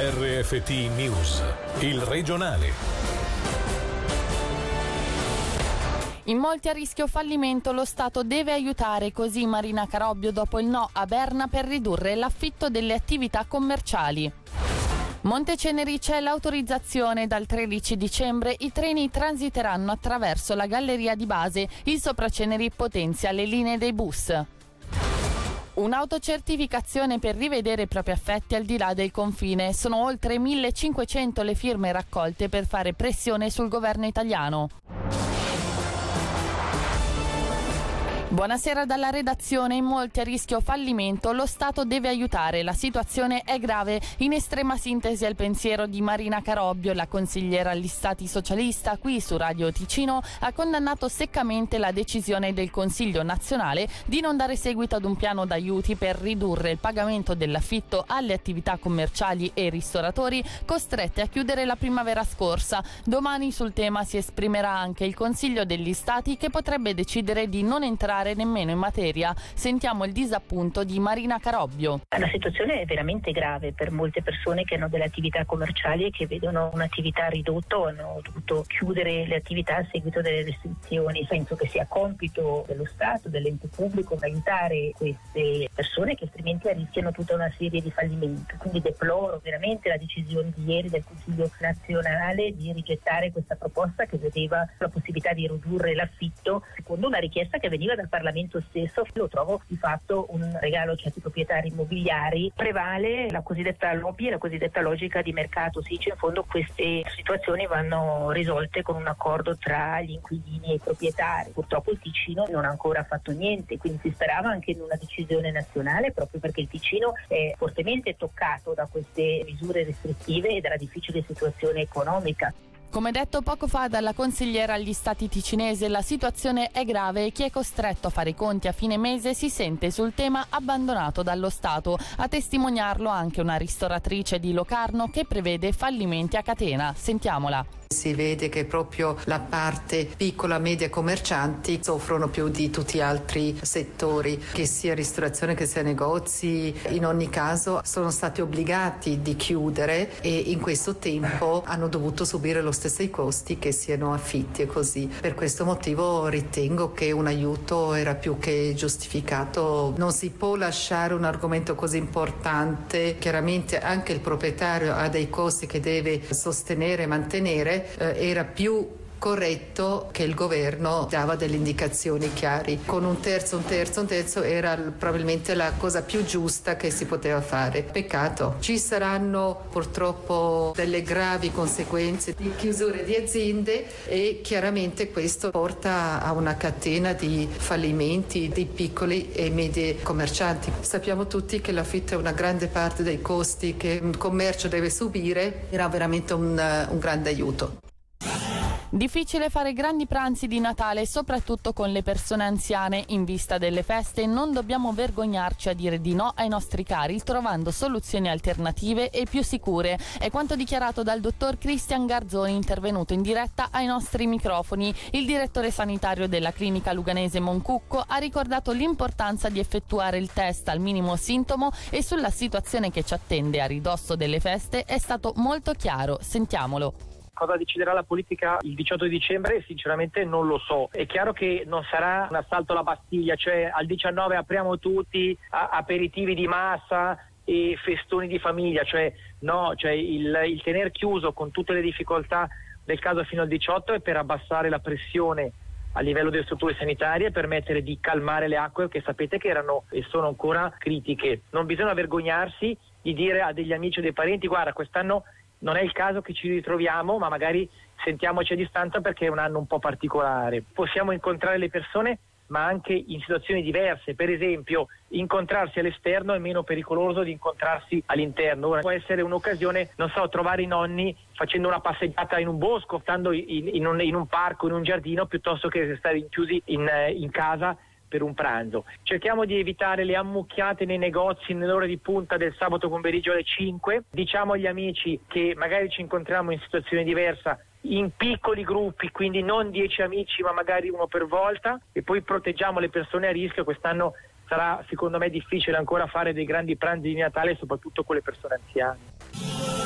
RFT News, il regionale. In molti a rischio fallimento lo Stato deve aiutare così Marina Carobbio dopo il no a Berna per ridurre l'affitto delle attività commerciali. Monteceneri c'è l'autorizzazione dal 13 dicembre i treni transiteranno attraverso la galleria di base, il Sopraceneri potenzia le linee dei bus. Un'autocertificazione per rivedere i propri affetti al di là del confine. Sono oltre 1500 le firme raccolte per fare pressione sul governo italiano. Buonasera dalla redazione. In molti a rischio fallimento, lo Stato deve aiutare. La situazione è grave. In estrema sintesi al pensiero di Marina Carobbio, la consigliera agli Stati socialista, qui su Radio Ticino, ha condannato seccamente la decisione del Consiglio nazionale di non dare seguito ad un piano d'aiuti per ridurre il pagamento dell'affitto alle attività commerciali e ristoratori costrette a chiudere la primavera scorsa. Domani sul tema si esprimerà anche il Consiglio degli Stati che potrebbe decidere di non entrare entrare nemmeno in materia. Sentiamo il disappunto di Marina Carobbio. La situazione è veramente grave per molte persone che hanno delle attività commerciali e che vedono un'attività ridotta o hanno dovuto chiudere le attività a seguito delle restrizioni. Penso che sia compito dello Stato, dell'ente pubblico aiutare queste persone che altrimenti rischiano tutta una serie di fallimenti. Quindi deploro veramente la decisione di ieri del Consiglio nazionale di rigettare questa proposta che vedeva la possibilità di ridurre l'affitto secondo una richiesta che veniva dal Parlamento stesso, lo trovo di fatto un regalo a certi proprietari immobiliari. Prevale la cosiddetta lobby e la cosiddetta logica di mercato. Si dice in fondo queste situazioni vanno risolte con un accordo tra gli inquilini e i proprietari. Purtroppo il Ticino non ha ancora fatto niente, quindi si sperava anche in una decisione nazionale proprio perché il Ticino è fortemente toccato da queste misure restrittive e dalla difficile situazione economica. Come detto poco fa dalla consigliera agli stati ticinese, la situazione è grave e chi è costretto a fare i conti a fine mese si sente sul tema abbandonato dallo Stato. A testimoniarlo anche una ristoratrice di Locarno che prevede fallimenti a catena. Sentiamola. Si vede che proprio la parte piccola media commercianti soffrono più di tutti gli altri settori, che sia ristorazione che sia negozi. In ogni caso sono stati obbligati di chiudere e in questo tempo hanno dovuto subire lo stesso i costi che siano affitti e così. Per questo motivo ritengo che un aiuto era più che giustificato. Non si può lasciare un argomento così importante. Chiaramente anche il proprietario ha dei costi che deve sostenere e mantenere era più corretto che il governo dava delle indicazioni chiare. Con un terzo, un terzo, un terzo era probabilmente la cosa più giusta che si poteva fare. Peccato. Ci saranno purtroppo delle gravi conseguenze di chiusure di aziende e chiaramente questo porta a una catena di fallimenti di piccoli e medi commercianti. Sappiamo tutti che l'affitto è una grande parte dei costi che un commercio deve subire, era veramente un, un grande aiuto. Difficile fare grandi pranzi di Natale, soprattutto con le persone anziane. In vista delle feste non dobbiamo vergognarci a dire di no ai nostri cari, trovando soluzioni alternative e più sicure. È quanto dichiarato dal dottor Cristian Garzoni, intervenuto in diretta ai nostri microfoni. Il direttore sanitario della clinica luganese Moncucco ha ricordato l'importanza di effettuare il test al minimo sintomo e sulla situazione che ci attende a ridosso delle feste è stato molto chiaro. Sentiamolo cosa deciderà la politica il 18 dicembre sinceramente non lo so. È chiaro che non sarà un assalto alla Bastiglia, cioè al 19 apriamo tutti, aperitivi di massa e festoni di famiglia, cioè no, cioè il, il tener chiuso con tutte le difficoltà del caso fino al 18 è per abbassare la pressione a livello delle strutture sanitarie permettere di calmare le acque che sapete che erano e sono ancora critiche. Non bisogna vergognarsi di dire a degli amici o dei parenti guarda quest'anno non è il caso che ci ritroviamo, ma magari sentiamoci a distanza perché è un anno un po' particolare. Possiamo incontrare le persone ma anche in situazioni diverse. Per esempio, incontrarsi all'esterno è meno pericoloso di incontrarsi all'interno. Ora può essere un'occasione, non so, trovare i nonni facendo una passeggiata in un bosco, stando in, in, un, in un, parco, in un giardino, piuttosto che stare chiusi in, in casa per un pranzo. Cerchiamo di evitare le ammucchiate nei negozi nell'ora di punta del sabato pomeriggio alle 5. Diciamo agli amici che magari ci incontriamo in situazione diversa in piccoli gruppi, quindi non 10 amici ma magari uno per volta e poi proteggiamo le persone a rischio. Quest'anno sarà secondo me difficile ancora fare dei grandi pranzi di Natale soprattutto con le persone anziane.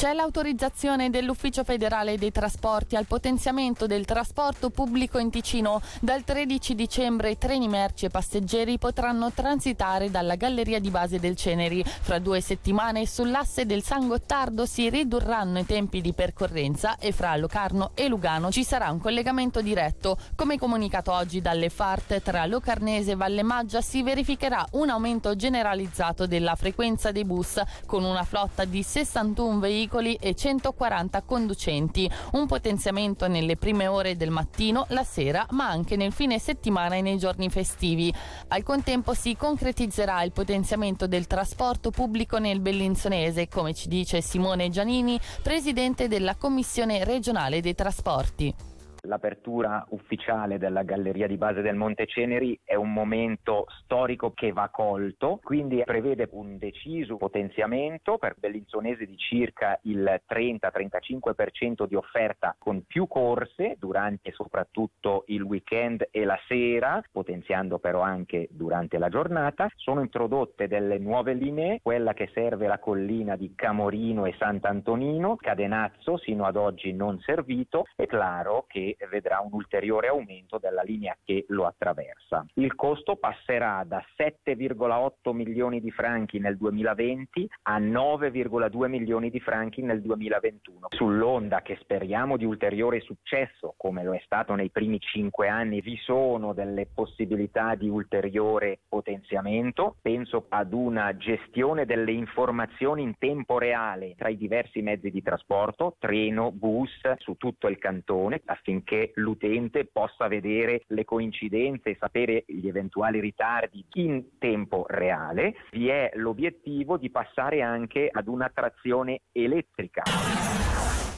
C'è l'autorizzazione dell'Ufficio federale dei trasporti al potenziamento del trasporto pubblico in Ticino. Dal 13 dicembre treni merci e passeggeri potranno transitare dalla galleria di base del Ceneri. Fra due settimane sull'asse del San Gottardo si ridurranno i tempi di percorrenza e fra Locarno e Lugano ci sarà un collegamento diretto. Come comunicato oggi dalle FART tra Locarnese e Valle Maggia si verificherà un aumento generalizzato della frequenza dei bus con una flotta di 61 veicoli veicoli e 140 conducenti. Un potenziamento nelle prime ore del mattino, la sera, ma anche nel fine settimana e nei giorni festivi. Al contempo si concretizzerà il potenziamento del trasporto pubblico nel Bellinzonese, come ci dice Simone Giannini, presidente della Commissione regionale dei trasporti. L'apertura ufficiale della galleria di base del Monte Ceneri è un momento storico che va colto, quindi prevede un deciso potenziamento. Per Bellinzonese di circa il 30-35% di offerta con più corse durante soprattutto il weekend e la sera, potenziando però anche durante la giornata. Sono introdotte delle nuove linee, quella che serve la collina di Camorino e Sant'Antonino, Cadenazzo sino ad oggi non servito, è chiaro che vedrà un ulteriore aumento della linea che lo attraversa. Il costo passerà da 7,8 milioni di franchi nel 2020 a 9,2 milioni di franchi nel 2021. Sull'onda che speriamo di ulteriore successo, come lo è stato nei primi cinque anni, vi sono delle possibilità di ulteriore potenziamento. Penso ad una gestione delle informazioni in tempo reale tra i diversi mezzi di trasporto, treno, bus, su tutto il cantone, affinché affinché l'utente possa vedere le coincidenze e sapere gli eventuali ritardi in tempo reale. Vi è l'obiettivo di passare anche ad una trazione elettrica.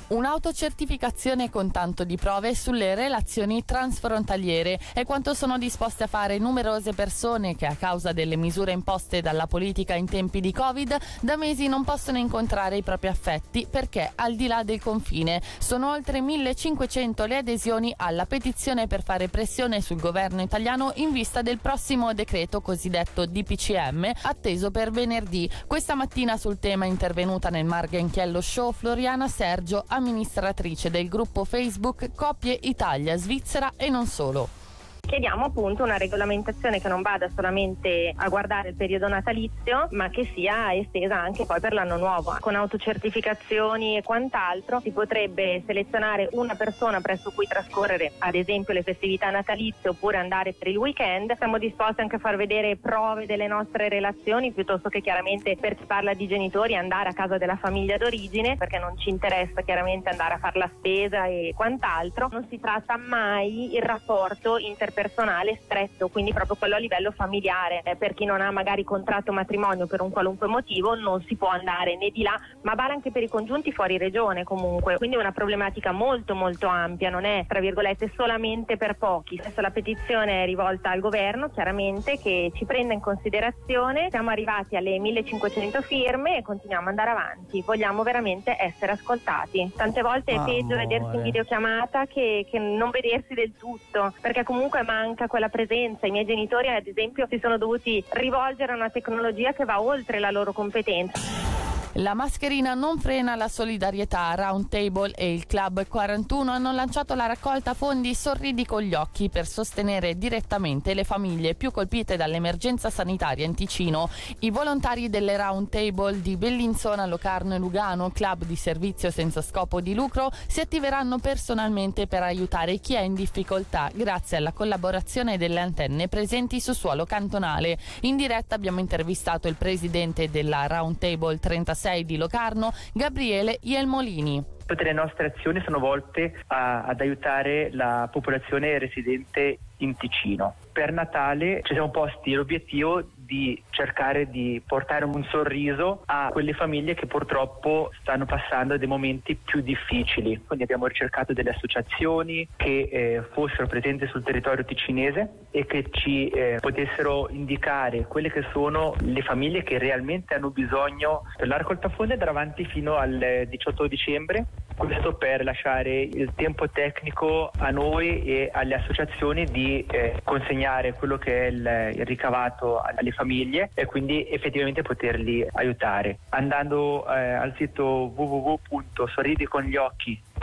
Un'autocertificazione con tanto di prove sulle relazioni transfrontaliere è quanto sono disposte a fare numerose persone che a causa delle misure imposte dalla politica in tempi di Covid da mesi non possono incontrare i propri affetti perché al di là del confine sono oltre 1500 le adesioni alla petizione per fare pressione sul governo italiano in vista del prossimo decreto cosiddetto DPCM atteso per venerdì. Questa mattina sul tema intervenuta nel Margenchiello Show Floriana Sergio amministratrice del gruppo Facebook Coppie Italia, Svizzera e non solo. Chiediamo appunto una regolamentazione che non vada solamente a guardare il periodo natalizio, ma che sia estesa anche poi per l'anno nuovo. Con autocertificazioni e quant'altro si potrebbe selezionare una persona presso cui trascorrere ad esempio le festività natalizie oppure andare per il weekend. Siamo disposti anche a far vedere prove delle nostre relazioni piuttosto che chiaramente per chi parla di genitori andare a casa della famiglia d'origine perché non ci interessa chiaramente andare a fare la spesa e quant'altro. Non si tratta mai il rapporto interpersonale interpersonale stretto, quindi proprio quello a livello familiare. Eh, per chi non ha magari contratto matrimonio per un qualunque motivo non si può andare né di là, ma vale anche per i congiunti fuori regione comunque. Quindi è una problematica molto molto ampia, non è tra virgolette solamente per pochi. Adesso la petizione è rivolta al governo chiaramente che ci prenda in considerazione. Siamo arrivati alle 1500 firme e continuiamo ad andare avanti. Vogliamo veramente essere ascoltati. Tante volte è peggio vedersi in videochiamata che, che non vedersi del tutto, perché comunque manca quella presenza. I miei genitori, ad esempio, si sono dovuti rivolgere a una tecnologia che va oltre la loro competenza. La mascherina non frena la solidarietà. Roundtable e il Club 41 hanno lanciato la raccolta fondi Sorridi con gli occhi per sostenere direttamente le famiglie più colpite dall'emergenza sanitaria in Ticino. I volontari delle Roundtable di Bellinzona, Locarno e Lugano, club di servizio senza scopo di lucro, si attiveranno personalmente per aiutare chi è in difficoltà grazie alla collaborazione delle antenne presenti su suolo cantonale. In diretta abbiamo intervistato il presidente della Roundtable 36 6 di Locarno, Gabriele Ielmolini. Tutte le nostre azioni sono volte a, ad aiutare la popolazione residente in Ticino. Per Natale ci siamo posti l'obiettivo di cercare di portare un sorriso a quelle famiglie che purtroppo stanno passando dei momenti più difficili. Quindi abbiamo ricercato delle associazioni che eh, fossero presenti sul territorio ticinese e che ci eh, potessero indicare quelle che sono le famiglie che realmente hanno bisogno. La raccolta fondi andrà fino al 18 dicembre Questo per lasciare il tempo tecnico a noi e alle associazioni di eh, consegnare quello che è il, il, ricavato alle famiglie e quindi effettivamente poterli aiutare. Andando eh, al sito www.sorridicongli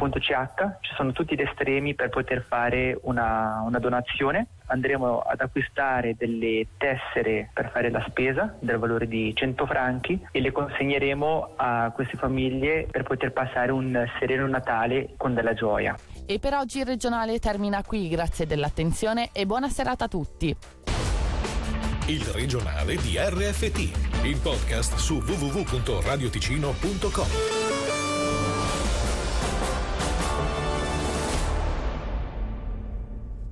ch ci sono tutti gli estremi per poter fare una, una donazione andremo ad acquistare delle tessere per fare la spesa del valore di 100 franchi e le consegneremo a queste famiglie per poter passare un sereno Natale con della gioia. E per oggi il regionale termina qui, grazie dell'attenzione e buona serata a tutti. Il regionale di RFT, il podcast su www.radioticino.com.